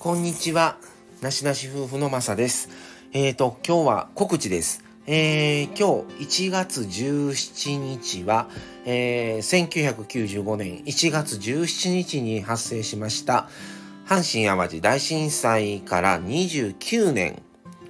こんにちは。なしなし夫婦のまさです。えっ、ー、と、今日は告知です。えー、今日1月17日は、えー、1995年1月17日に発生しました阪神淡路大震災から29年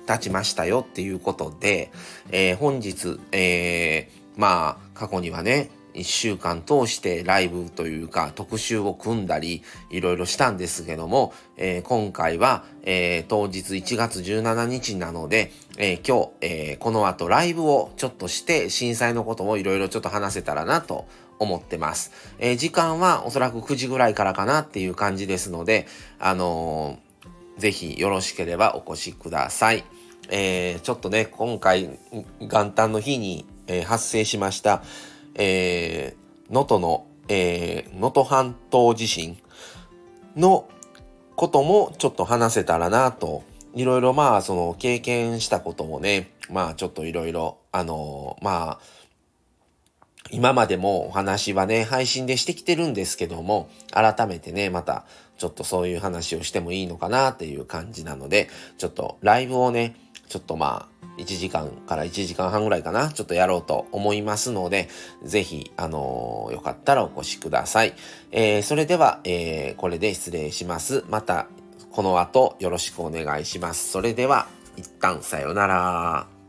経ちましたよっていうことで、えー、本日、えー、まあ過去にはね1週間通してライブというか特集を組んだりいろいろしたんですけども、えー、今回は、えー、当日1月17日なので、えー、今日、えこの後ライブをちょっとして震災のことをいろいろちょっと話せたらなと思ってます。え時間はおそらく9時ぐらいからかなっていう感じですので、あのー、ぜひよろしければお越しください。え、ちょっとね、今回元旦の日に、え、発生しました、えー、能登の、えー、能登半島地震のこともちょっと話せたらなと、いろいろまあその経験したこともね、まあちょっといろいろ、あのー、まあ、今までもお話はね、配信でしてきてるんですけども、改めてね、またちょっとそういう話をしてもいいのかなっていう感じなので、ちょっとライブをね、ちょっとまあ、1時間から1時間半ぐらいかな、ちょっとやろうと思いますので、ぜひ、あのー、よかったらお越しください。えー、それでは、えー、これで失礼します。また、この後よろしくお願いします。それでは、一旦さようなら。